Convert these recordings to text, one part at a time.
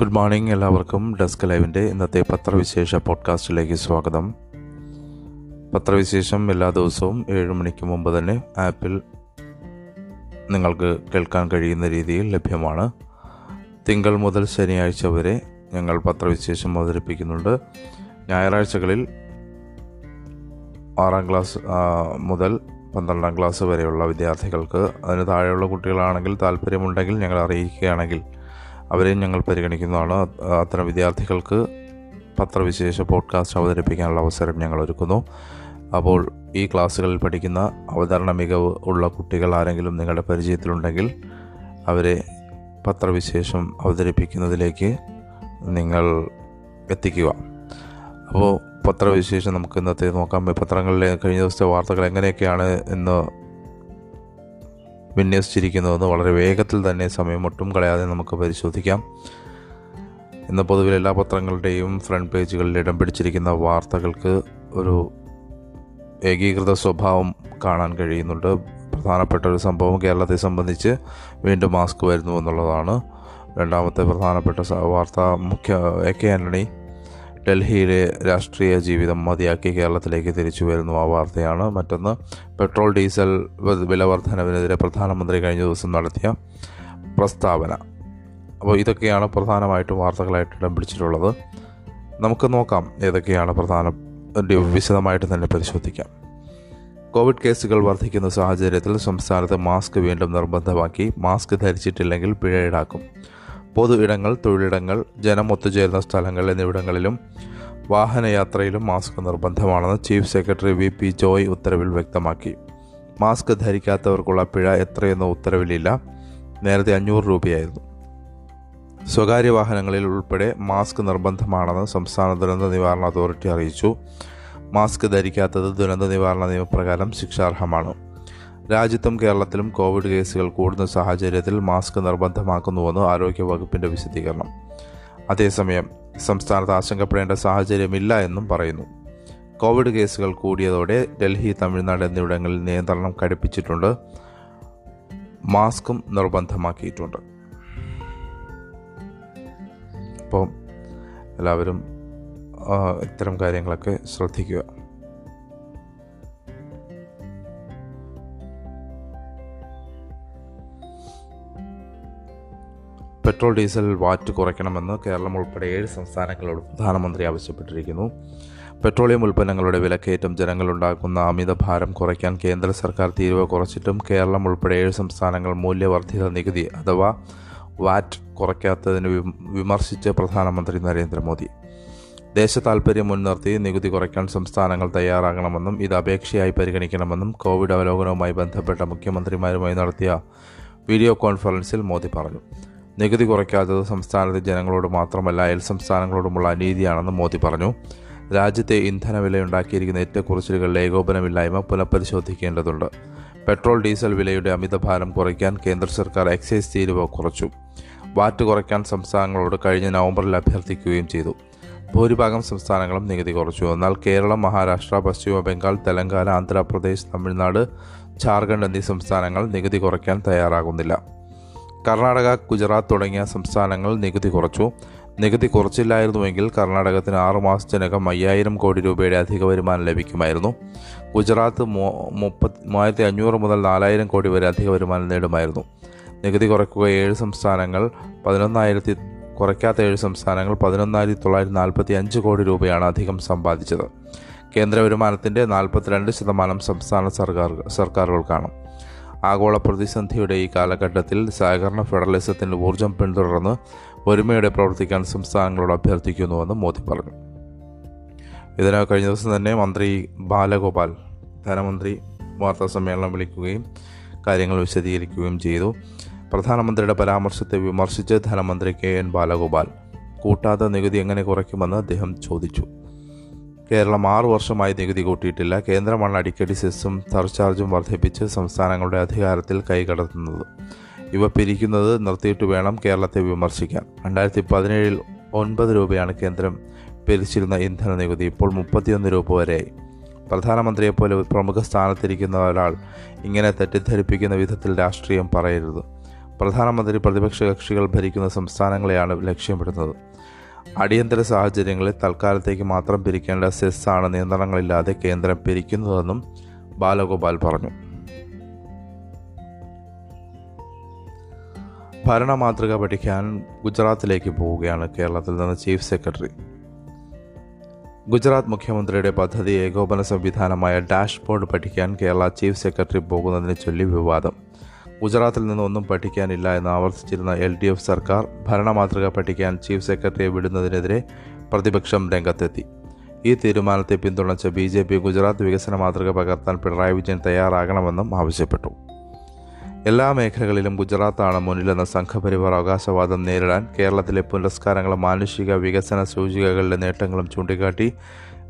Good morning എല്ലാവർക്കും. Desk ലൈവിന്റെ ഇന്നത്തെ പത്രവിശേഷ പോഡ്കാസ്റ്റിലേക്ക് സ്വാഗതം. പത്രവിശേഷം എല്ലാ ദിവസവും ഏഴ് മണിക്ക് മുമ്പ് തന്നെ ആപ്പിൽ നിങ്ങൾക്ക് കേൾക്കാൻ കഴിയുന്ന രീതിയിൽ ലഭ്യമാണ്. തിങ്കൾ മുതൽ ശനിയാഴ്ച വരെ ഞങ്ങൾ പത്രവിശേഷം അവതരിപ്പിക്കുന്നുണ്ട്. ഞായറാഴ്ചകളിൽ ആറാം ക്ലാസ് മുതൽ പന്ത്രണ്ടാം ക്ലാസ് വരെയുള്ള വിദ്യാർത്ഥികൾക്ക് അതിന് താഴെയുള്ള കുട്ടികളാണെങ്കിൽ താല്പര്യമുണ്ടെങ്കിൽ ഞങ്ങൾ അറിയിക്കുകയാണെങ്കിൽ അവരെയും ഞങ്ങൾ പരിഗണിക്കുന്നതാണ്. അത് അത്തരം വിദ്യാർത്ഥികൾക്ക് പത്രവിശേഷ പോഡ്കാസ്റ്റ് അവതരിപ്പിക്കാനുള്ള അവസരം ഞങ്ങൾ ഒരുക്കുന്നു. അപ്പോൾ ഈ ക്ലാസ്സുകളിൽ പഠിക്കുന്ന അവതരണ മികവ് ഉള്ള കുട്ടികൾ ആരെങ്കിലും നിങ്ങളുടെ പരിചയത്തിലുണ്ടെങ്കിൽ അവരെ പത്രവിശേഷം അവതരിപ്പിക്കുന്നതിലേക്ക് നിങ്ങൾ എത്തിക്കുക. അപ്പോൾ പത്രവിശേഷം നമുക്ക് ഇന്നത്തെ നോക്കാം. പത്രങ്ങളിലെ കഴിഞ്ഞ ദിവസത്തെ വാർത്തകൾ എങ്ങനെയൊക്കെയാണ് എന്ന് വിന്യസിച്ചിരിക്കുന്നതെന്ന് വളരെ വേഗത്തിൽ തന്നെ സമയം ഒട്ടും കളയാതെ നമുക്ക് പരിശോധിക്കാം. ഇന്ന് പൊതുവിൽ എല്ലാ പത്രങ്ങളുടെയും ഫ്രണ്ട് പേജുകളിൽ ഇടം പിടിച്ചിരിക്കുന്ന വാർത്തകൾക്ക് ഒരു ഏകീകൃത സ്വഭാവം കാണാൻ കഴിയുന്നുണ്ട്. പ്രധാനപ്പെട്ട ഒരു സംഭവം കേരളത്തെ സംബന്ധിച്ച് വീണ്ടും മാസ്ക് വരുന്നു എന്നുള്ളതാണ്. രണ്ടാമത്തെ പ്രധാനപ്പെട്ട വാർത്ത മുഖ്യ എ കെ ആന്റണി ഡൽഹിയിലെ രാഷ്ട്രീയ ജീവിതം മതിയാക്കി കേരളത്തിലേക്ക് തിരിച്ചു വരുന്നു ആ വാർത്തയാണ്. മറ്റൊന്ന് പെട്രോൾ ഡീസൽ വില വർധനവിനെതിരെ പ്രധാനമന്ത്രി കഴിഞ്ഞ ദിവസം നടത്തിയ പ്രസ്താവന. അപ്പോൾ ഇതൊക്കെയാണ് പ്രധാനമായിട്ടും വാർത്തകളായിട്ട് ഇടം പിടിച്ചിട്ടുള്ളത്. നമുക്ക് നോക്കാം ഏതൊക്കെയാണ് പ്രധാന വിശദമായിട്ട് തന്നെ പരിശോധിക്കാം. കോവിഡ് കേസുകൾ വർദ്ധിക്കുന്ന സാഹചര്യത്തിൽ സംസ്ഥാനത്ത് മാസ്ക് വീണ്ടും നിർബന്ധമാക്കി. മാസ്ക് ധരിച്ചിട്ടില്ലെങ്കിൽ പിഴ ഈടാക്കും. പൊതു ഇടങ്ങൾ തൊഴിലിടങ്ങൾ ജനം ഒത്തുചേരുന്ന സ്ഥലങ്ങൾ എന്നിവിടങ്ങളിലും വാഹനയാത്രയിലും mask നിർബന്ധമാണെന്ന് chief secretary V P Joy ഉത്തരവിൽ വ്യക്തമാക്കി. മാസ്ക് ധരിക്കാത്തവർക്കുള്ള പിഴ എത്രയെന്ന ഉത്തരവിലില്ല. നേരത്തെ അഞ്ഞൂറ് രൂപയായിരുന്നു. സ്വകാര്യ വാഹനങ്ങളിൽ ഉൾപ്പെടെ മാസ്ക് നിർബന്ധമാണെന്ന് സംസ്ഥാന ദുരന്ത നിവാരണ അതോറിറ്റി അറിയിച്ചു. മാസ്ക് ധരിക്കാത്തത് ദുരന്ത നിവാരണ നിയമപ്രകാരം ശിക്ഷാർഹമാണ്. രാജ്യത്തും കേരളത്തിലും കോവിഡ് കേസുകൾ കൂടുന്ന സാഹചര്യത്തിൽ മാസ്ക് നിർബന്ധമാക്കുന്നുവെന്ന് ആരോഗ്യ വകുപ്പിന്റെ വിശദീകരണം. അതേസമയം സംസ്ഥാനത്ത് ആശങ്കപ്പെടേണ്ട സാഹചര്യമില്ല എന്നും പറയുന്നു. കോവിഡ് കേസുകൾ കൂടിയതോടെ ഡൽഹി തമിഴ്നാട് എന്നിവിടങ്ങളിൽ നിയന്ത്രണം കടുപ്പിച്ചിട്ടുണ്ട് മാസ്കും നിർബന്ധമാക്കിയിട്ടുണ്ട്. അപ്പം എല്ലാവരും ഇത്തരം കാര്യങ്ങളൊക്കെ ശ്രദ്ധിക്കുക. പെട്രോൾ ഡീസൽ വാറ്റ് കുറയ്ക്കണമെന്ന് കേരളം ഉൾപ്പെടെ ഏഴ് സംസ്ഥാനങ്ങളോട് പ്രധാനമന്ത്രി ആവശ്യപ്പെട്ടിരിക്കുന്നു. പെട്രോളിയം ഉൽപ്പന്നങ്ങളുടെ വിലക്കയറ്റം ജനങ്ങളുണ്ടാക്കുന്ന അമിതഭാരം കുറയ്ക്കാൻ കേന്ദ്ര സർക്കാർ തീരുവ കുറച്ചിട്ടും കേരളം ഉൾപ്പെടെ ഏഴ് സംസ്ഥാനങ്ങൾ മൂല്യവർദ്ധിത നികുതി അഥവാ വാറ്റ് കുറയ്ക്കാത്തതിന് വിമർശിച്ച് പ്രധാനമന്ത്രി നരേന്ദ്രമോദി. ദേശ താൽപ്പര്യം മുൻനിർത്തി നികുതി കുറയ്ക്കാൻ സംസ്ഥാനങ്ങൾ തയ്യാറാകണമെന്നും ഇത് അപേക്ഷയായി പരിഗണിക്കണമെന്നും കോവിഡ് അവലോകനവുമായി ബന്ധപ്പെട്ട മുഖ്യമന്ത്രിമാരുമായി നടത്തിയ വീഡിയോ കോൺഫറൻസിൽ മോദി പറഞ്ഞു. നികുതി കുറയ്ക്കാത്തത് സംസ്ഥാനത്തെ ജനങ്ങളോട് മാത്രമല്ല അയൽ സംസ്ഥാനങ്ങളോടുമുള്ള അനീതിയാണെന്ന് മോദി പറഞ്ഞു. രാജ്യത്തെ ഇന്ധനവില ഉണ്ടാക്കിയിരിക്കുന്ന ഏറ്റക്കുറച്ചിലുകൾ ഏകോപനമില്ലായ്മ പുനഃപരിശോധിക്കേണ്ടതുണ്ട്. പെട്രോൾ ഡീസൽ വിലയുടെ അമിതഭാരം കുറയ്ക്കാൻ കേന്ദ്ര സർക്കാർ എക്സൈസ് തീരുവ കുറച്ചു. വാറ്റ് കുറയ്ക്കാൻ സംസ്ഥാനങ്ങളോട് കഴിഞ്ഞ നവംബറിൽ അഭ്യർത്ഥിക്കുകയും ചെയ്തു. ഭൂരിഭാഗം സംസ്ഥാനങ്ങളും നികുതി കുറച്ചു. എന്നാൽ കേരളം മഹാരാഷ്ട്ര പശ്ചിമ ബംഗാൾ തെലങ്കാന ആന്ധ്രാപ്രദേശ് തമിഴ്നാട് ജാർഖണ്ഡ് എന്നീ സംസ്ഥാനങ്ങൾ നികുതി കുറയ്ക്കാൻ തയ്യാറാകുന്നില്ല. കർണാടക ഗുജറാത്ത് തുടങ്ങിയ സംസ്ഥാനങ്ങൾ നികുതി കുറച്ചു. നികുതി കുറച്ചില്ലായിരുന്നുവെങ്കിൽ കർണാടകത്തിന് ആറു മാസത്തിനകം അയ്യായിരം കോടി രൂപയുടെ അധിക വരുമാനം ലഭിക്കുമായിരുന്നു. ഗുജറാത്ത് മൂ- മുപ്പത് മൂവായിരത്തി അഞ്ഞൂറ് മുതൽ നാലായിരം കോടി വരെ അധിക വരുമാനം നേടുമായിരുന്നു. നികുതി കുറയ്ക്കുക ഏഴ് സംസ്ഥാനങ്ങൾ പതിനൊന്നായിരത്തി കുറയ്ക്കാത്ത ഏഴ് സംസ്ഥാനങ്ങൾ പതിനൊന്നായിരത്തി തൊള്ളായിരത്തി നാൽപ്പത്തി അഞ്ച് കോടി രൂപയാണ് അധികം സമ്പാദിച്ചത്. കേന്ദ്ര വരുമാനത്തിന്റെ നാൽപ്പത്തിരണ്ട് ശതമാനം സംസ്ഥാന സർക്കാർ സർക്കാരുകൾക്കാണ്. ആഗോള പ്രതിസന്ധിയുടെ ഈ കാലഘട്ടത്തിൽ സഹകരണ ഫെഡറലിസത്തിന് ഊർജം പിന്തുടർന്ന് ഒരുമയോടെ പ്രവർത്തിക്കാൻ സംസ്ഥാനങ്ങളോട് അഭ്യർത്ഥിക്കുന്നുവെന്ന് മോദി പറഞ്ഞു. ഇതിന് കഴിഞ്ഞ ദിവസം തന്നെ മന്ത്രി ബാലഗോപാൽ ധനമന്ത്രി വാർത്താ സമ്മേളനം വിളിക്കുകയും കാര്യങ്ങൾ വിശദീകരിക്കുകയും ചെയ്തു. പ്രധാനമന്ത്രിയുടെ പരാമർശത്തെ വിമർശിച്ച് ധനമന്ത്രി കെ എൻ ബാലഗോപാൽ കൂട്ടാത്ത നികുതി എങ്ങനെ കുറയ്ക്കുമെന്ന് അദ്ദേഹം ചോദിച്ചു. കേരളം ആറു വർഷമായി നികുതി കൂട്ടിയിട്ടില്ല. കേന്ദ്രമാണ് അടിക്കടി സെസ്സും സർചാർജും വർദ്ധിപ്പിച്ച് സംസ്ഥാനങ്ങളുടെ അധികാരത്തിൽ കൈകടത്തുന്നത്. ഇവ പിരിക്കുന്നത് നിർത്തിയിട്ട് വേണം കേരളത്തെ വിമർശിക്കാൻ. രണ്ടായിരത്തി പതിനേഴിൽ ഒൻപത് രൂപയാണ് കേന്ദ്രം പിരിച്ചിരുന്ന ഇന്ധന നികുതി. ഇപ്പോൾ മുപ്പത്തിയൊന്ന് രൂപ വരെയായി. പ്രധാനമന്ത്രിയെപ്പോലെ പ്രമുഖ സ്ഥാനത്തിരിക്കുന്ന ഒരാൾ ഇങ്ങനെ തെറ്റിദ്ധരിപ്പിക്കുന്ന വിധത്തിൽ രാഷ്ട്രീയം പറയരുത്. പ്രധാനമന്ത്രി പ്രതിപക്ഷ കക്ഷികൾ ഭരിക്കുന്ന സംസ്ഥാനങ്ങളെയാണ് ലക്ഷ്യമിടുന്നത്. അടിയന്തര സാഹചര്യങ്ങളിൽ തൽക്കാലത്തേക്ക് മാത്രം പിരിക്കേണ്ട സെസ്സാണ് നിയന്ത്രണങ്ങളില്ലാതെ കേന്ദ്രം പിരിക്കുന്നതെന്നും ബാലഗോപാൽ പറഞ്ഞു. ഭരണ മാതൃക പഠിക്കാൻ ഗുജറാത്തിലേക്ക് പോവുകയാണ് കേരളത്തിൽ നിന്ന് ചീഫ് സെക്രട്ടറി. ഗുജറാത്ത് മുഖ്യമന്ത്രിയുടെ പദ്ധതി ഏകോപന സംവിധാനമായ ഡാഷ്ബോർഡ് പഠിക്കാൻ കേരള ചീഫ് സെക്രട്ടറി പോകുന്നതിനെ ചൊല്ലി വിവാദം. ഗുജറാത്തിൽ നിന്ന് ഒന്നും പഠിക്കാനില്ല എന്ന് ആവർത്തിച്ചിരുന്ന എൽ ഡി എഫ് സർക്കാർ ഭരണമാതൃക പഠിക്കാൻ ചീഫ് സെക്രട്ടറിയെ വിടുന്നതിനെതിരെ പ്രതിപക്ഷം രംഗത്തെത്തി. ഈ തീരുമാനത്തെ പിന്തുണച്ച ബി ജെ പി ഗുജറാത്ത് വികസന മാതൃക പകർത്താൻ പിണറായി വിജയൻ തയ്യാറാകണമെന്നും ആവശ്യപ്പെട്ടു. എല്ലാ മേഖലകളിലും ഗുജറാത്താണ് മുന്നിലെന്ന സംഘപരിവാർ അവകാശവാദം നേരിടാൻ കേരളത്തിലെ പുരസ്കാരങ്ങളും മാനുഷിക വികസന സൂചികകളിലെ നേട്ടങ്ങളും ചൂണ്ടിക്കാട്ടി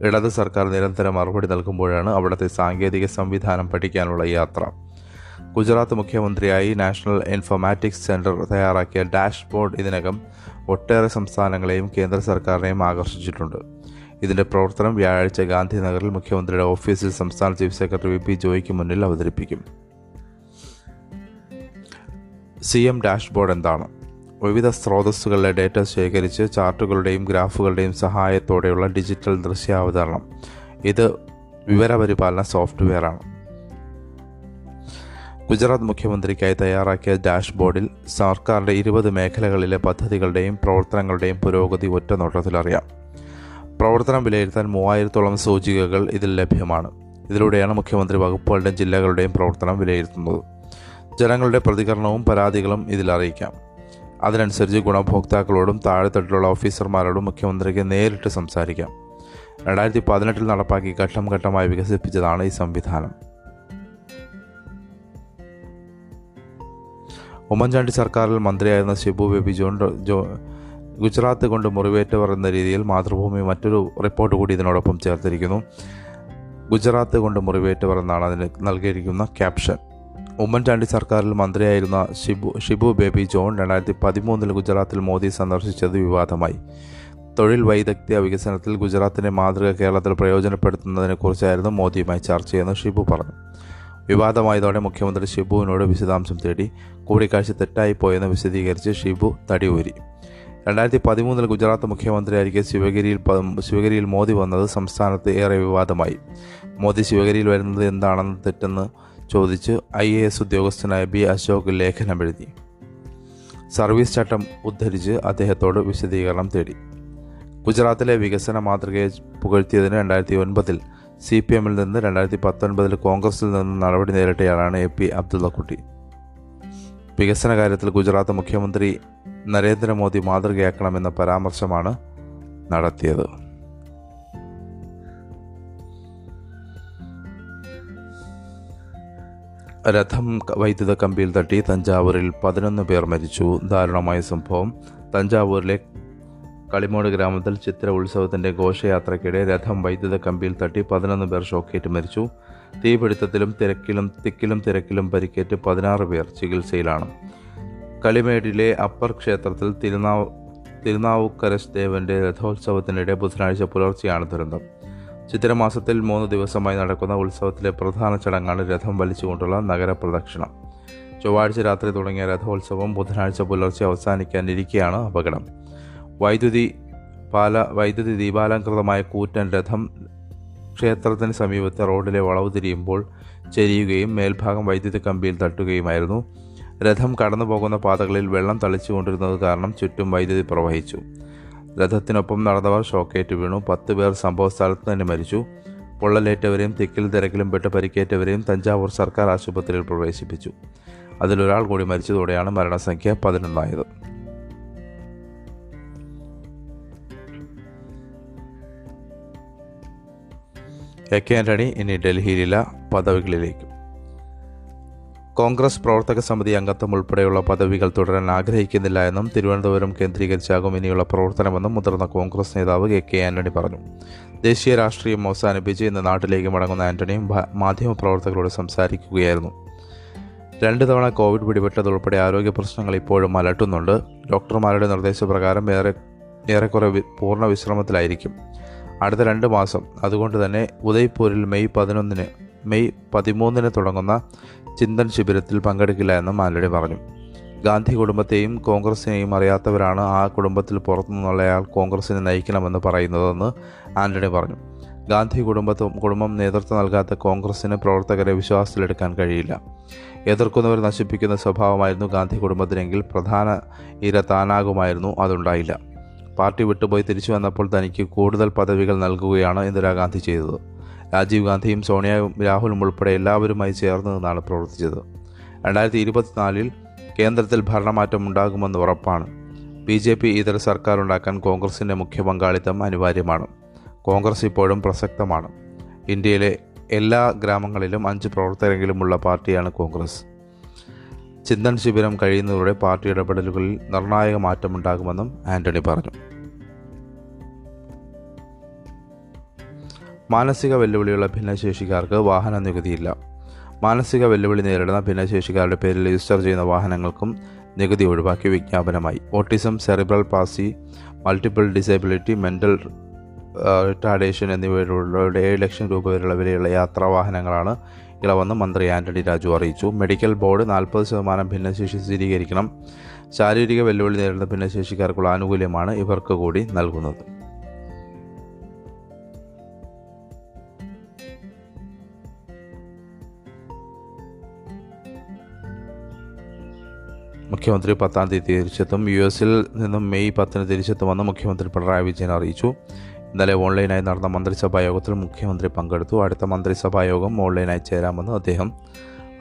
ഇടത് സർക്കാർ നിരന്തരം മറുപടി നൽകുമ്പോഴാണ് അവിടുത്തെ സാങ്കേതിക സംവിധാനം പഠിക്കാനുള്ള യാത്ര. ഗുജറാത്ത് മുഖ്യമന്ത്രിയായി നാഷണൽ ഇൻഫോമാറ്റിക്സ് സെന്റർ തയ്യാറാക്കിയ ഡാഷ്ബോർഡ് ഇതിനകം ഒട്ടേറെ സംസ്ഥാനങ്ങളെയും കേന്ദ്ര സർക്കാരിനെയും ആകർഷിച്ചിട്ടുണ്ട്. ഇതിന്റെ പ്രവർത്തനം വ്യാഴാഴ്ച ഗാന്ധിനഗറിൽ മുഖ്യമന്ത്രിയുടെ ഓഫീസിൽ സംസ്ഥാന ചീഫ് സെക്രട്ടറി വി പി ജോയിക്ക് മുന്നിൽ അവതരിപ്പിക്കും. സി എം ഡാഷ്ബോർഡ് എന്താണ്? വിവിധ സ്രോതസ്സുകളിലെ ഡേറ്റ ശേഖരിച്ച് ചാർട്ടുകളുടെയും ഗ്രാഫുകളുടെയും സഹായത്തോടെയുള്ള ഡിജിറ്റൽ ദൃശ്യാവതരണം. ഇത് വിവരപരിപാലന സോഫ്റ്റ്വെയറാണ്. ഗുജറാത്ത് മുഖ്യമന്ത്രിക്കായി തയ്യാറാക്കിയ ഡാഷ്ബോർഡിൽ സർക്കാരിന്റെ ഇരുപത് മേഖലകളിലെ പദ്ധതികളുടെയും പ്രവർത്തനങ്ങളുടെയും പുരോഗതി ഒറ്റ നോട്ടത്തിലറിയാം പ്രവർത്തനം വിലയിരുത്താൻ മൂവായിരത്തോളം സൂചികകൾ ഇതിൽ ലഭ്യമാണ്. ഇതിലൂടെയാണ് മുഖ്യമന്ത്രി വകുപ്പുകളുടെയും ജില്ലകളുടെയും പ്രവർത്തനം വിലയിരുത്തുന്നത്. ജനങ്ങളുടെ പ്രതികരണവും പരാതികളും ഇതിൽ അറിയിക്കാം. അതിനനുസരിച്ച് ഗുണഭോക്താക്കളോടും താഴെത്തട്ടിലുള്ള ഓഫീസർമാരോടും മുഖ്യമന്ത്രിക്ക് നേരിട്ട് സംസാരിക്കാം. രണ്ടായിരത്തി പതിനെട്ടിൽ നടപ്പാക്കി ഘട്ടം ഘട്ടമായി വികസിപ്പിച്ചതാണ് ഈ സംവിധാനം. ഉമ്മൻചാണ്ടി സർക്കാരിൽ മന്ത്രിയായിരുന്ന ശിബു ബേബി ജോൺ ജോ ഗുജറാത്ത് കൊണ്ട് മുറിവേറ്റവർ എന്ന രീതിയിൽ മാതൃഭൂമി മറ്റൊരു റിപ്പോർട്ട് കൂടി ഇതിനോടൊപ്പം ചേർത്തിരിക്കുന്നു. ഗുജറാത്ത് കൊണ്ട് മുറിവേറ്റവർ എന്നാണ് അതിന് നൽകിയിരിക്കുന്ന ക്യാപ്ഷൻ. ഉമ്മൻചാണ്ടി സർക്കാരിൽ മന്ത്രിയായിരുന്ന ഷിബു ഷിബു ബേബി ജോൺ രണ്ടായിരത്തി പതിമൂന്നിൽ ഗുജറാത്തിൽ മോദി സന്ദർശിച്ചത് വിവാദമായി. തൊഴിൽ വൈദഗ്ധ്യ വികസനത്തിൽ ഗുജറാത്തിന്റെ മാതൃക കേരളത്തിൽ പ്രയോജനപ്പെടുത്തുന്നതിനെക്കുറിച്ചായിരുന്നു മോദിയുമായി ചർച്ചയെന്ന് ഷിബു പറഞ്ഞു. വിവാദമായതോടെ മുഖ്യമന്ത്രി ഷിബുവിനോട് വിശദാംശം തേടി കൂടിക്കാഴ്ച തെറ്റായിപ്പോയെന്ന് വിശദീകരിച്ച് ഷിബു തടിയൂരി രണ്ടായിരത്തി പതിമൂന്നിൽ ഗുജറാത്ത് മുഖ്യമന്ത്രിയായിരിക്കെ ശിവഗിരിയിൽ ശിവഗിരിയിൽ മോദി വന്നത് സംസ്ഥാനത്ത് ഏറെ വിവാദമായി. മോദി ശിവഗിരിയിൽ വരുന്നത് എന്താണെന്ന് തെറ്റെന്ന് ചോദിച്ച് ഐ എ എസ് ഉദ്യോഗസ്ഥനായ ബി അശോക് ലേഖനം എഴുതി സർവീസ് ചട്ടം ഉദ്ധരിച്ച് അദ്ദേഹത്തോട് വിശദീകരണം തേടി. ഗുജറാത്തിലെ വികസന മാതൃകയെ പുകഴ്ത്തിയതിന് രണ്ടായിരത്തി ഒൻപതിൽ സി പി എമ്മിൽ നിന്ന് രണ്ടായിരത്തി പത്തൊൻപതിൽ കോൺഗ്രസിൽ നിന്ന് നടപടി നേരിട്ടയാളാണ് എ പി അബ്ദുള്ളക്കുട്ടി. വികസന കാര്യത്തിൽ ഗുജറാത്ത് മുഖ്യമന്ത്രി നരേന്ദ്രമോദി മാതൃകയാക്കണമെന്ന പരാമർശമാണ് നടത്തിയത്. രഥം വൈദ്യുത കമ്പിയിൽ തട്ടി തഞ്ചാവൂരിൽ പതിനൊന്ന് പേർ മരിച്ചു. ദാരുണമായ സംഭവം തഞ്ചാവൂരിലെ കളിമോട് ഗ്രാമത്തിൽ ചിത്ര ഉത്സവത്തിന്റെ ഘോഷയാത്രയ്ക്കിടെ രഥം വൈദ്യുത കമ്പിയിൽ തട്ടി പതിനൊന്ന് പേർ ഷോക്കേറ്റ് മരിച്ചു. തീപിടുത്തത്തിലും തിരക്കിലും തിക്കിലും തിരക്കിലും പരിക്കേറ്റ് പതിനാറ് പേർ ചികിത്സയിലാണ്. കളിമേടിലെ അപ്പർ ക്ഷേത്രത്തിൽ തിരുനാവ് തിരുനാവുക്കരശ് ദേവന്റെ രഥോത്സവത്തിനിടെ ബുധനാഴ്ച പുലർച്ചെയാണ് ദുരന്തം. ചിത്തിരമാസത്തിൽ മൂന്ന് ദിവസമായി നടക്കുന്ന ഉത്സവത്തിലെ പ്രധാന ചടങ്ങാണ് രഥം വലിച്ചുകൊണ്ടുള്ള നഗരപ്രദക്ഷിണം. ചൊവ്വാഴ്ച രാത്രി തുടങ്ങിയ രഥോത്സവം ബുധനാഴ്ച പുലർച്ചെ അവസാനിക്കാനിരിക്കെയാണ് അപകടം. വൈദ്യുതി പാല വൈദ്യുതി ദീപാലംകൃതമായ കൂറ്റൻ രഥം ക്ഷേത്രത്തിന് സമീപത്തെ റോഡിലെ വളവ് തിരിയുമ്പോൾ ചെരിയുകയും മേൽഭാഗം വൈദ്യുതി കമ്പിയിൽ തട്ടുകയുമായിരുന്നു. രഥം കടന്നു പോകുന്ന പാതകളിൽ വെള്ളം തളിച്ചുകൊണ്ടിരുന്നത് കാരണം ചുറ്റും വൈദ്യുതി പ്രവഹിച്ചു. രഥത്തിനൊപ്പം നടന്നവർ ഷോക്കേറ്റ് വീണു. പത്ത് പേർ സംഭവസ്ഥലത്ത് തന്നെ മരിച്ചു. പൊള്ളലേറ്റവരെയും തിക്കിൽ തിരക്കിലും പെട്ട് പരിക്കേറ്റവരെയും തഞ്ചാവൂർ സർക്കാർ ആശുപത്രിയിൽ പ്രവേശിപ്പിച്ചു. അതിലൊരാൾ കൂടി മരിച്ചതോടെയാണ് മരണസംഖ്യ പതിനൊന്നായത്. എ കെ ആന്റണി ഇനി ഡൽഹിയിലില്ല പദവികളിലേക്ക്. കോൺഗ്രസ് പ്രവർത്തക സമിതി അംഗത്വം ഉൾപ്പെടെയുള്ള പദവികൾ തുടരാൻ ആഗ്രഹിക്കുന്നില്ല എന്നും തിരുവനന്തപുരം കേന്ദ്രീകരിച്ചാകും ഇനിയുള്ള പ്രവർത്തനമെന്നും മുതിർന്ന കോൺഗ്രസ് നേതാവ് കെ കെ ആന്റണി പറഞ്ഞു. ദേശീയ രാഷ്ട്രീയം അവസാനിപ്പിച്ച് ഇന്ന് നാട്ടിലേക്ക് മടങ്ങുന്ന ആന്റണിയും മാധ്യമപ്രവർത്തകരോട് സംസാരിക്കുകയായിരുന്നു. രണ്ട് തവണ കോവിഡ് പിടിപെട്ടതുൾപ്പെടെ ആരോഗ്യ പ്രശ്നങ്ങൾ ഇപ്പോഴും അലട്ടുന്നുണ്ട്. ഡോക്ടർമാരുടെ നിർദ്ദേശപ്രകാരം ഏറെ ഏറെക്കുറെ പൂർണ വിശ്രമത്തിലായിരിക്കും. അടുത്ത രണ്ട് മാസം. അതുകൊണ്ട് തന്നെ ഉദയ്പൂരിൽ മെയ് പതിനൊന്നിന് മെയ് പതിമൂന്നിന് തുടങ്ങുന്ന ചിന്തൻ ശിബിരത്തിൽ പങ്കെടുക്കില്ല എന്നും ആന്റണി പറഞ്ഞു. ഗാന്ധി കുടുംബത്തെയും കോൺഗ്രസിനെയും അറിയാത്തവരാണ് ആ കുടുംബത്തിൽ പുറത്തുനിന്നുള്ളയാൾ കോൺഗ്രസിനെ നയിക്കണമെന്ന് പറയുന്നതെന്ന് ആന്റണി പറഞ്ഞു. ഗാന്ധി കുടുംബത്തും കുടുംബം നേതൃത്വം നൽകാത്ത കോൺഗ്രസിന് പ്രവർത്തകരെ വിശ്വാസത്തിലെടുക്കാൻ കഴിയില്ല. എതിർക്കുന്നവർ നശിപ്പിക്കുന്ന സ്വഭാവമായിരുന്നു ഗാന്ധി കുടുംബത്തിനെങ്കിൽ പ്രധാന ഇര താനാകുമായിരുന്നു അതുണ്ടായില്ല. പാർട്ടി വിട്ടുപോയി തിരിച്ചു വന്നപ്പോൾ തനിക്ക് കൂടുതൽ പദവികൾ നൽകുകയാണ് ഇന്ദിരാഗാന്ധി ചെയ്തത്. രാജീവ് ഗാന്ധിയും സോണിയയും രാഹുലും ഉൾപ്പെടെ എല്ലാവരുമായി ചേർന്ന് നിന്നാണ് പ്രവർത്തിച്ചത്. രണ്ടായിരത്തി ഇരുപത്തിനാലിൽ കേന്ദ്രത്തിൽ ഭരണമാറ്റം ഉണ്ടാകുമെന്ന് ഉറപ്പാണ്. ബി ജെ പി ഇതര സർക്കാർ ഉണ്ടാക്കാൻ കോൺഗ്രസിന്റെ മുഖ്യ പങ്കാളിത്തം അനിവാര്യമാണ്. കോൺഗ്രസ് ഇപ്പോഴും പ്രസക്തമാണ്. ഇന്ത്യയിലെ എല്ലാ ഗ്രാമങ്ങളിലും അഞ്ച് പ്രവർത്തകരെങ്കിലുമുള്ള പാർട്ടിയാണ് കോൺഗ്രസ്. ചിന്തൻ ശിബിരം കഴിയുന്നതോടെ പാർട്ടി ഇടപെടലുകളിൽ നിർണായക മാറ്റമുണ്ടാകുമെന്നും ആന്റണി പറഞ്ഞു. മാനസിക വെല്ലുവിളിയുള്ള ഭിന്നശേഷിക്കാർക്ക് വാഹന നികുതിയില്ല. മാനസിക വെല്ലുവിളി നേരിടുന്ന ഭിന്നശേഷിക്കാരുടെ പേരിൽ രജിസ്റ്റർ ചെയ്യുന്ന വാഹനങ്ങൾക്കും നികുതി ഒഴിവാക്കി വിജ്ഞാപനമായി. Autism cerebral palsy multiple disability mental retardation എന്നിവയിലുള്ളവരുടെ ഏഴ് ലക്ഷം രൂപ വരെയുള്ള വിലയുള്ള യാത്രാ വാഹനങ്ങളാണ് ഇളവെന്ന് മന്ത്രി ആന്റണി രാജു അറിയിച്ചു. മെഡിക്കൽ ബോർഡ് നാൽപ്പത് ശതമാനം ഭിന്നശേഷി സ്ഥിരീകരിക്കണം. ശാരീരിക വെല്ലുവിളി നേരിടുന്ന ഭിന്നശേഷിക്കാർക്കുള്ള ആനുകൂല്യമാണ് ഇവർക്ക് കൂടി നൽകുന്നത്. മുഖ്യമന്ത്രി പത്താം തീയതി തിരിച്ചെത്തും. യു എസിൽ നിന്നും മെയ് പത്തിന് തിരിച്ചെത്തുമെന്ന് മുഖ്യമന്ത്രി പിണറായി വിജയൻ അറിയിച്ചു. ഇന്നലെ ഓൺലൈനായി നടന്ന മന്ത്രിസഭാ യോഗത്തിൽ മുഖ്യമന്ത്രി പങ്കെടുത്തു. അടുത്ത മന്ത്രിസഭാ യോഗം ഓൺലൈനായി ചേരാമെന്ന് അദ്ദേഹം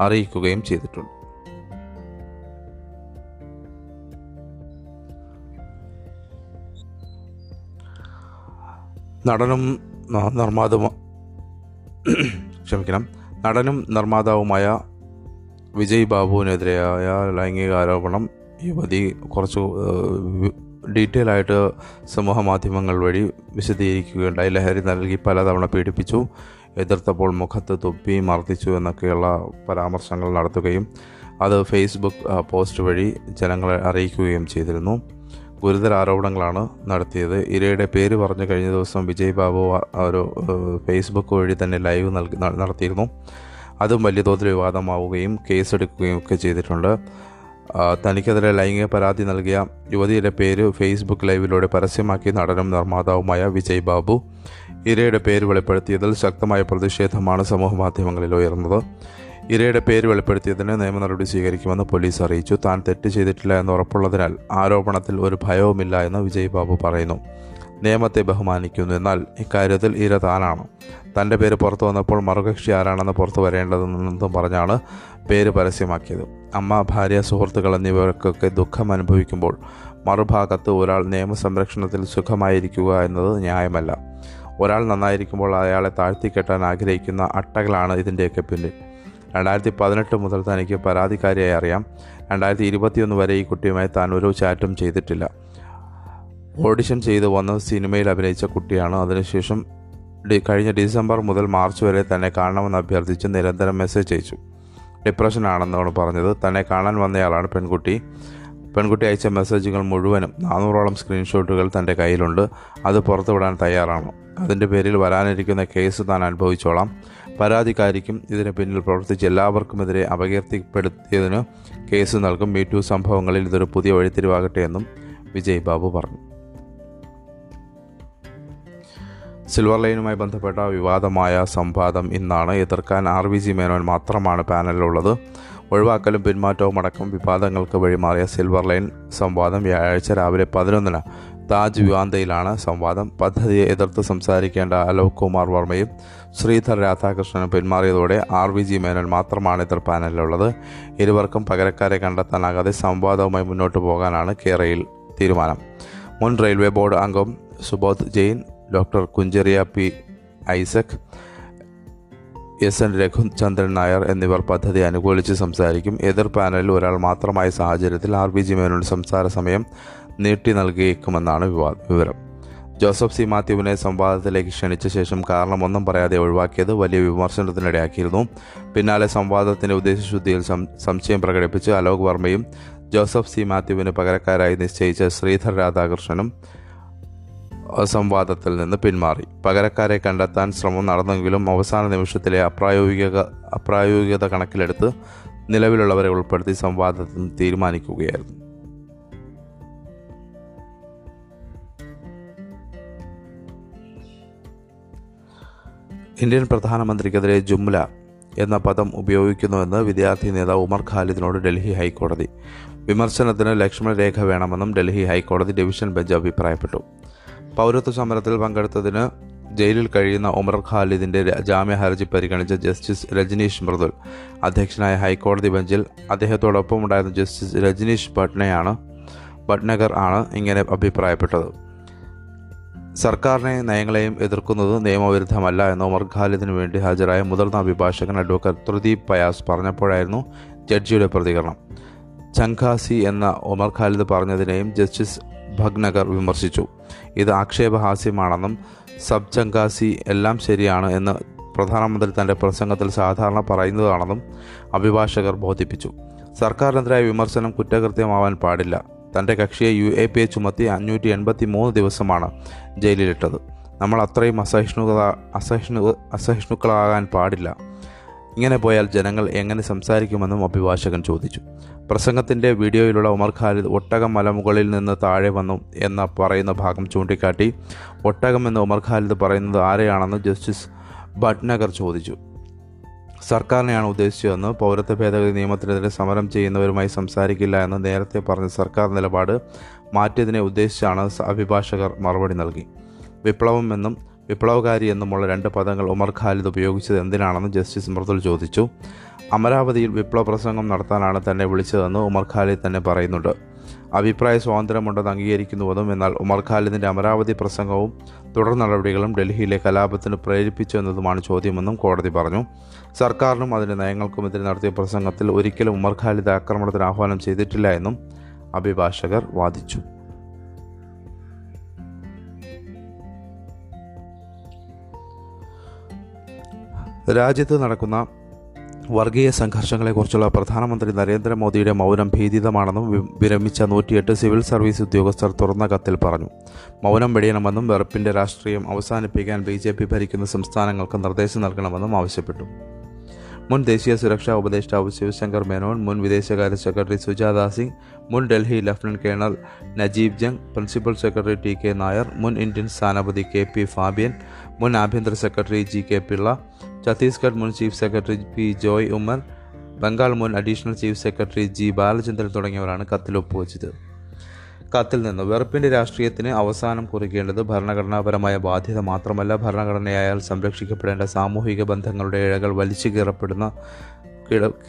അറിയിക്കുകയും ചെയ്തിട്ടുണ്ട്. നടനും നിർമ്മാതാവും ക്ഷമിക്കണം. നടനും നിർമ്മാതാവുമായ വിജയ് ബാബുവിനെതിരെയായ ലൈംഗികാരോപണം യുവതി കുറച്ച് ഡീറ്റെയിൽ ആയിട്ട് സമൂഹ മാധ്യമങ്ങൾ വഴി വിശദീകരിക്കുകയുണ്ടായി. ലഹരി നൽകി പലതവണ പീഡിപ്പിച്ചു. എതിർത്തപ്പോൾ മുഖത്ത് തുപ്പി മർദ്ദിച്ചു എന്നൊക്കെയുള്ള പരാമർശങ്ങൾ നടത്തുകയും അത് ഫേസ്ബുക്ക് പോസ്റ്റ് വഴി ജനങ്ങളെ അറിയിക്കുകയും ചെയ്തിരുന്നു. ഗുരുതര ആരോപണങ്ങളാണ് നടത്തിയത്. ഇരയുടെ പേര് പറഞ്ഞു കഴിഞ്ഞ ദിവസം വിജയ് ബാബു ഒരു ഫേസ്ബുക്ക് വഴി തന്നെ ലൈവ് നൽകി നടത്തിയിരുന്നു. അതും വലിയ തോതിൽ വിവാദമാവുകയും കേസെടുക്കുകയും ഒക്കെ ചെയ്തിട്ടുണ്ട്. തനിക്കെതിരെ ലൈംഗിക പരാതി നൽകിയ യുവതിയുടെ പേര് ഫേസ്ബുക്ക് ലൈവിലൂടെ പരസ്യമാക്കി നടനും നിർമ്മാതാവുമായ വിജയ് ബാബു. ഇരയുടെ പേര് വെളിപ്പെടുത്തിയതിൽ ശക്തമായ പ്രതിഷേധമാണ് സമൂഹ മാധ്യമങ്ങളിൽ ഉയർന്നത്. ഇരയുടെ പേര് വെളിപ്പെടുത്തിയതിന് നിയമ നടപടി സ്വീകരിക്കുമെന്ന് പോലീസ് അറിയിച്ചു. താൻ തെറ്റ് ചെയ്തിട്ടില്ല എന്ന് ഉറപ്പുള്ളതിനാൽ ആരോപണത്തിൽ ഒരു ഭയവുമില്ല എന്ന് വിജയ് ബാബു പറയുന്നു. നിയമത്തെ ബഹുമാനിക്കുന്നു. എന്നാൽ ഇക്കാര്യത്തിൽ ഇര താനാണ്. തന്റെ പേര് പുറത്തു വന്നപ്പോൾ മറുകക്ഷി ആരാണെന്ന് പുറത്തു വരേണ്ടതെന്നും പറഞ്ഞാണ് പേര് പരസ്യമാക്കിയത്. അമ്മ ഭാര്യ സുഹൃത്തുക്കൾ എന്നിവർക്കൊക്കെ ദുഃഖം അനുഭവിക്കുമ്പോൾ മറുഭാഗത്ത് ഒരാൾ നിയമസംരക്ഷണത്തിൽ സുഖമായിരിക്കുക എന്നത് ന്യായമല്ല. ഒരാൾ നന്നായിരിക്കുമ്പോൾ അയാളെ താഴ്ത്തിക്കെട്ടാൻ ആഗ്രഹിക്കുന്ന അട്ടകളാണ് ഇതിന്റെയൊക്കെ പിന്നിൽ. രണ്ടായിരത്തി പതിനെട്ട് മുതൽ തനിക്ക് പരാതിക്കാരിയായി അറിയാം. രണ്ടായിരത്തി ഇരുപത്തിയൊന്ന് വരെ ഈ കുട്ടിയുമായി താൻ ഒരു ചാറ്റും ചെയ്തിട്ടില്ല. ഓഡിഷൻ ചെയ്ത് വന്ന് സിനിമയിൽ അഭിനയിച്ച കുട്ടിയാണ്. അതിനുശേഷം കഴിഞ്ഞ ഡിസംബർ മുതൽ മാർച്ച് വരെ തന്നെ കാണണമെന്ന് അഭ്യർത്ഥിച്ച് നിരന്തരം മെസ്സേജ് അയച്ചു. ഡിപ്രഷനാണെന്നാണ് പറഞ്ഞത്. തന്നെ കാണാൻ വന്നയാളാണ് പെൺകുട്ടി. പെൺകുട്ടി അയച്ച മെസ്സേജുകൾ മുഴുവനും നാനൂറോളം സ്ക്രീൻഷോട്ടുകൾ തന്റെ കയ്യിലുണ്ട്. അത് പുറത്തുവിടാൻ തയ്യാറാണ്. അതിന്റെ പേരിൽ വരാനിരിക്കുന്ന കേസ് താൻ അനുഭവിച്ചോളാം. പരാതിക്കാരിക്കും ഇതിന് പിന്നിൽ പ്രവർത്തിച്ച എല്ലാവർക്കുമെതിരെ അപകീർത്തിപ്പെടുത്തിയതിന് കേസ് നൽകും. മീറ്റു സംഭവങ്ങളിൽ ഇതൊരു പുതിയ വഴിത്തിരിവാകട്ടെ എന്നും വിജയ് ബാബു പറഞ്ഞു. സിൽവർ ലൈനുമായി ബന്ധപ്പെട്ട വിവാദമായ സംവാദം ഇന്നാണ്. എതിർക്കാൻ ആർ വി ജി മേനോൻ മാത്രമാണ് പാനലിലുള്ളത്. ഒഴിവാക്കലും പിന്മാറ്റവും അടക്കം വിവാദങ്ങൾക്ക് വഴിമാറിയ സിൽവർ ലൈൻ സംവാദം വ്യാഴാഴ്ച രാവിലെ പതിനൊന്നിന് താജ് വിവാന്തയിലാണ് സംവാദം. പദ്ധതിയെ എതിർത്ത് സംസാരിക്കേണ്ട അലോക് കുമാർ വർമ്മയും ശ്രീധർ രാധാകൃഷ്ണനും പിന്മാറിയതോടെ ആർ വി ജി മേനോൻ മാത്രമാണ് എതിർ പാനലിലുള്ളത്. ഇരുവർക്കും പകരക്കാരെ കണ്ടെത്താനാകാതെ സംവാദവുമായി മുന്നോട്ട് പോകാനാണ് കേരയിൽ തീരുമാനം. മുൻ റെയിൽവേ ബോർഡ് അംഗം Subodh Jain doctor Kunjaria P. Isaac S. N. Raghuchandran Nair എന്നിവർ പദ്ധതി അനുകൂലിച്ച് സംസാരിക്കും. എതിർ പാനലിൽ ഒരാൾ മാത്രമായ സാഹചര്യത്തിൽ ആർ. ബി ജി മേനോട് സംസാര സമയം നീട്ടി നൽകിയേക്കുമെന്നാണ് വിവരം. ജോസഫ് സി. മാത്യുവിനെ സംവാദത്തിലേക്ക് ക്ഷണിച്ച ശേഷം കാരണമൊന്നും പറയാതെ ഒഴിവാക്കിയത് വലിയ വിമർശനത്തിനിടയാക്കിയിരുന്നു. പിന്നാലെ സംവാദത്തിന്റെ ഉദ്ദേശശുദ്ധിയിൽ സംശയം പ്രകടിപ്പിച്ച് അലോക് വർമ്മയും ജോസഫ് സി. മാത്യുവിന് പകരക്കാരായി നിശ്ചയിച്ച ശ്രീധർ രാധാകൃഷ്ണനും സംവാദത്തിൽ നിന്ന് പിന്മാറി. പകരക്കാരെ കണ്ടെത്താൻ ശ്രമം നടന്നെങ്കിലും അവസാന നിമിഷത്തിലെ അപ്രായോഗിക അപ്രായോഗികത കണക്കിലെടുത്ത് നിലവിലുള്ളവരെ ഉൾപ്പെടുത്തി സംവാദത്തിൽ തീരുമാനിക്കുകയായിരുന്നു. ഇന്ത്യൻ പ്രധാനമന്ത്രിക്കെതിരെ ജുംല എന്ന പദം ഉപയോഗിക്കുന്നുവെന്ന് വിദ്യാർത്ഥി നേതാവ് ഉമർ ഖാലിദിനോട് ഡൽഹി ഹൈക്കോടതി. വിമർശനത്തിന് ലക്ഷ്മണരേഖ വേണമെന്നും ഡൽഹി ഹൈക്കോടതി ഡിവിഷൻ ബെഞ്ച് അഭിപ്രായപ്പെട്ടു. പൗരത്വ സമരത്തിൽ പങ്കെടുത്തതിന് ജയിലിൽ കഴിയുന്ന ഉമർ ഖാലിദിന്റെ ജാമ്യ ഹർജി പരിഗണിച്ച ജസ്റ്റിസ് രജനീഷ് മൃദുൽ. അധ്യക്ഷനായ ഹൈക്കോടതി ബെഞ്ചിൽ അദ്ദേഹത്തോടൊപ്പം ഉണ്ടായിരുന്ന ജസ്റ്റിസ് രജനീഷ് ഭട്നയാണ് ഭട്നഗർ ആണ് ഇങ്ങനെ അഭിപ്രായപ്പെട്ടത്. സർക്കാരിനെ നയങ്ങളെയും എതിർക്കുന്നത് നിയമവിരുദ്ധമല്ല എന്ന് ഉമർ ഖാലിദിന് വേണ്ടി ഹാജരായ മുതിർന്ന അഭിഭാഷകൻ അഡ്വക്കേറ്റ് ത്രിദീപ് പയാസ് പറഞ്ഞപ്പോഴായിരുന്നു ജഡ്ജിയുടെ പ്രതികരണം. ചങ്കാസി എന്ന ഉമർ ഖാലിദ് പറഞ്ഞതിനെയും ജസ്റ്റിസ് ഭഗ്നഗർ വിമർശിച്ചു. ഇത് ആക്ഷേപഹാസ്യമാണെന്നും സബ് ചങ്കാസി എല്ലാം ശരിയാണ് എന്ന് പ്രധാനമന്ത്രി തന്റെ പ്രസംഗത്തിൽ സാധാരണ പറയുന്നതാണെന്നും അഭിഭാഷകർ ബോധിപ്പിച്ചു. സർക്കാരിനെതിരായ വിമർശനം കുറ്റകൃത്യമാവാൻ പാടില്ല. തന്റെ കക്ഷിയെ യു എ പി എ ചുമത്തി അഞ്ഞൂറ്റി എൺപത്തി മൂന്ന് ദിവസമാണ് ജയിലിലിട്ടത്. നമ്മൾ അത്രയും അസഹിഷ്ണുത അസഹിഷ്ണു അസഹിഷ്ണുക്കളാകാൻ പാടില്ല. ഇങ്ങനെ പോയാൽ ജനങ്ങൾ എങ്ങനെ സംസാരിക്കുമെന്നും അഭിഭാഷകൻ ചോദിച്ചു. പ്രസംഗത്തിന്റെ വീഡിയോയിലുള്ള ഉമർ ഖാലിദ് ഒട്ടകം മലമുകളിൽ നിന്ന് താഴെ വന്നു എന്ന പറയുന്ന ഭാഗം ചൂണ്ടിക്കാട്ടി. ഒട്ടകം എന്ന് ഉമർ ഖാലിദ് പറയുന്നത് ആരെയാണെന്ന് ജസ്റ്റിസ് ഭട്നഗർ ചോദിച്ചു. സർക്കാരിനെയാണ് ഉദ്ദേശിച്ചതെന്ന് പൗരത്വ ഭേദഗതി നിയമത്തിനെതിരെ സമരം ചെയ്യുന്നവരുമായി സംസാരിക്കില്ല എന്ന് നേരത്തെ പറഞ്ഞ സർക്കാർ നിലപാട് മാറ്റിയതിനെ ഉദ്ദേശിച്ചാണ് അഭിഭാഷകർ മറുപടി നൽകി. വിപ്ലവം എന്നും വിപ്ലവകാരി എന്നുമുള്ള രണ്ട് പദങ്ങൾ ഉമർ ഖാലിദ് ഉപയോഗിച്ചത് എന്തിനാണെന്ന് ജസ്റ്റിസ് മൃദുൽ ചോദിച്ചു. അമരാവതിയിൽ വിപ്ലവ പ്രസംഗം നടത്താനാണ് തന്നെ വിളിച്ചതെന്ന് ഉമർ ഖാലിദ് തന്നെ പറയുന്നുണ്ട്. അഭിപ്രായ സ്വാതന്ത്ര്യമുണ്ടെന്ന് അംഗീകരിക്കുന്നുവെന്നും എന്നാൽ ഉമർ ഖാലിദിന്റെ അമരാവതി പ്രസംഗവും തുടർ നടപടികളും ഡൽഹിയിലെ കലാപത്തിന് പ്രേരിപ്പിച്ചു എന്നതുമാണ് ചോദ്യമെന്നും കോടതി പറഞ്ഞു. സർക്കാരിനും അതിന്റെ നയങ്ങൾക്കുമെതിരെ നടത്തിയ പ്രസംഗത്തിൽ ഒരിക്കലും ഉമർ ഖാലിദ് ആക്രമണത്തിന് ആഹ്വാനം ചെയ്തിട്ടില്ല എന്നും അഭിഭാഷകർ വാദിച്ചു. രാജ്യത്ത് നടക്കുന്ന വർഗീയ സംഘർഷങ്ങളെക്കുറിച്ചുള്ള പ്രധാനമന്ത്രി നരേന്ദ്രമോദിയുടെ മൗനം ഭീതിതമാണെന്നും വിരമിച്ച നൂറ്റിയെട്ട് സിവിൽ സർവീസ് ഉദ്യോഗസ്ഥർ തുറന്ന കത്തിൽ പറഞ്ഞു. മൗനം വെടിയണമെന്നും വെറുപ്പിന്റെ രാഷ്ട്രീയം അവസാനിപ്പിക്കാൻ ബി ജെ പി ഭരിക്കുന്ന സംസ്ഥാനങ്ങൾക്ക് നിർദ്ദേശം നൽകണമെന്നും ആവശ്യപ്പെട്ടു. മുൻ ദേശീയ സുരക്ഷാ ഉപദേഷ്ടാവ് ശിവശങ്കർ മേനോൻ മുൻ വിദേശകാര്യ സെക്രട്ടറി സുജാത സിംഗ് മുൻ Delhi lieutenant colonel Najeeb Jung principal secretary T K Nair മുൻ ഇന്ത്യൻ സ്ഥാനപതി കെ പി ഫാബിയൻ മുൻ ആഭ്യന്തര secretary G K Pillai Chhattisgarh മുൻ chief secretary P Joy Umar Bengal മുൻ additional chief secretary G Balachandran തുടങ്ങിയവരാണ് കത്തിൽ ഒപ്പുവെച്ചത്. കത്തിൽ നിന്ന് വെറുപ്പിന്റെ രാഷ്ട്രീയത്തിന് അവസാനം കുറിക്കേണ്ടത് ഭരണഘടനാപരമായ ബാധ്യത മാത്രമല്ല ഭരണഘടനയായാൽ സംരക്ഷിക്കപ്പെടേണ്ട സാമൂഹിക ബന്ധങ്ങളുടെ ഇഴകൾ വലിച്ചു കീറപ്പെടുന്ന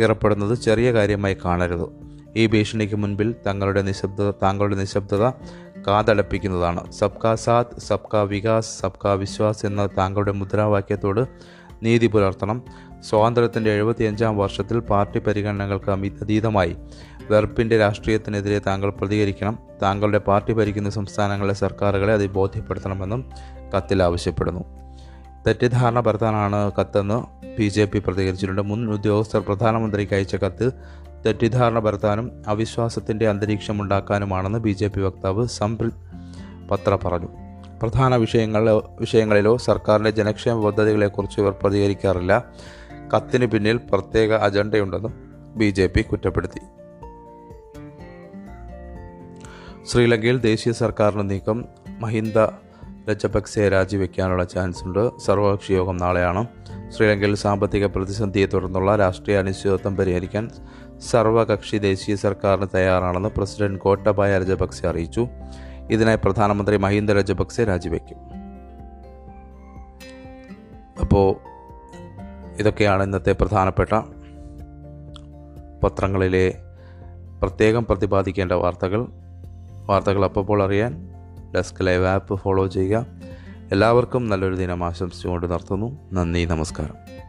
കീറപ്പെടുന്നത് ചെറിയ കാര്യമായി കാണരുത്. ഈ ഭീഷണിക്ക് മുൻപിൽ തങ്ങളുടെ നിശബ്ദത താങ്കളുടെ നിശബ്ദത കാതടപ്പിക്കുന്നതാണ്. സബ്കാ സാത്ത് സബ്കാ വികാസ് സബ്കാ വിശ്വാസ് എന്ന താങ്കളുടെ മുദ്രാവാക്യത്തോട് നീതി പുലർത്തണം. സ്വാതന്ത്ര്യത്തിന്റെ എഴുപത്തിയഞ്ചാം വർഷത്തിൽ പാർട്ടി പരിഗണനകൾക്ക് അതീതമായി വെറുപ്പിന്റെ രാഷ്ട്രീയത്തിനെതിരെ താങ്കൾ പ്രതികരിക്കണം. താങ്കളുടെ പാർട്ടി ഭരിക്കുന്ന സംസ്ഥാനങ്ങളിലെ സർക്കാരുകളെ അത് ബോധ്യപ്പെടുത്തണമെന്നും കത്തിൽ ആവശ്യപ്പെടുന്നു. തെറ്റിദ്ധാരണ പരത്താനാണ് കത്തെന്ന് ബി ജെ പി പ്രതികരിച്ചിട്ടുണ്ട്. മുൻ ഉദ്യോഗസ്ഥർ പ്രധാനമന്ത്രിക്ക് അയച്ച കത്ത് തെറ്റിദ്ധാരണ പരത്താനും അവിശ്വാസത്തിന്റെ അന്തരീക്ഷം ഉണ്ടാക്കാനുമാണെന്ന് ബി ജെ പി വക്താവ് സംപ്രിത് പത്ര പറഞ്ഞു. പ്രധാന വിഷയങ്ങളിലോ വിഷയങ്ങളിലോ സർക്കാരിന്റെ ജനക്ഷേമ പദ്ധതികളെക്കുറിച്ച് ഇവർ പ്രതികരിക്കാറില്ല. കത്തിന് പിന്നിൽ പ്രത്യേക അജണ്ടയുണ്ടെന്നും ബി ജെ പി കുറ്റപ്പെടുത്തി. ശ്രീലങ്കയിൽ ദേശീയ സർക്കാരിന്റെ നീക്കം മഹിന്ദ രജപക്സെ രാജിവെക്കാനുള്ള ചാൻസ് ഉണ്ട് സർവകക്ഷി യോഗം നാളെയാണ്. ശ്രീലങ്കയിൽ സാമ്പത്തിക പ്രതിസന്ധിയെ തുടർന്നുള്ള രാഷ്ട്രീയ അനിശ്ചിതത്വം പരിഹരിക്കാൻ സർവകക്ഷി ദേശീയ സർക്കാരിന് തയ്യാറാണെന്ന് പ്രസിഡന്റ് ഗോട്ടബായ രജപക്സെ അറിയിച്ചു. ഇതിനായി പ്രധാനമന്ത്രി മഹീന്ദ രജപക്സെ രാജിവെക്കും. അപ്പോൾ ഇതൊക്കെയാണ് ഇന്നത്തെ പ്രധാനപ്പെട്ട പത്രങ്ങളിലെ പ്രത്യേകം പ്രതിപാദിക്കേണ്ട വാർത്തകൾ. വാർത്തകൾ അപ്പോൾ അറിയാൻ ഡെസ്ക് ലൈവ് ആപ്പ് ഫോളോ ചെയ്യുക. എല്ലാവർക്കും നല്ലൊരു ദിനം ആശംസിച്ചുകൊണ്ട് നിർത്തുന്നു. നന്ദി നമസ്കാരം.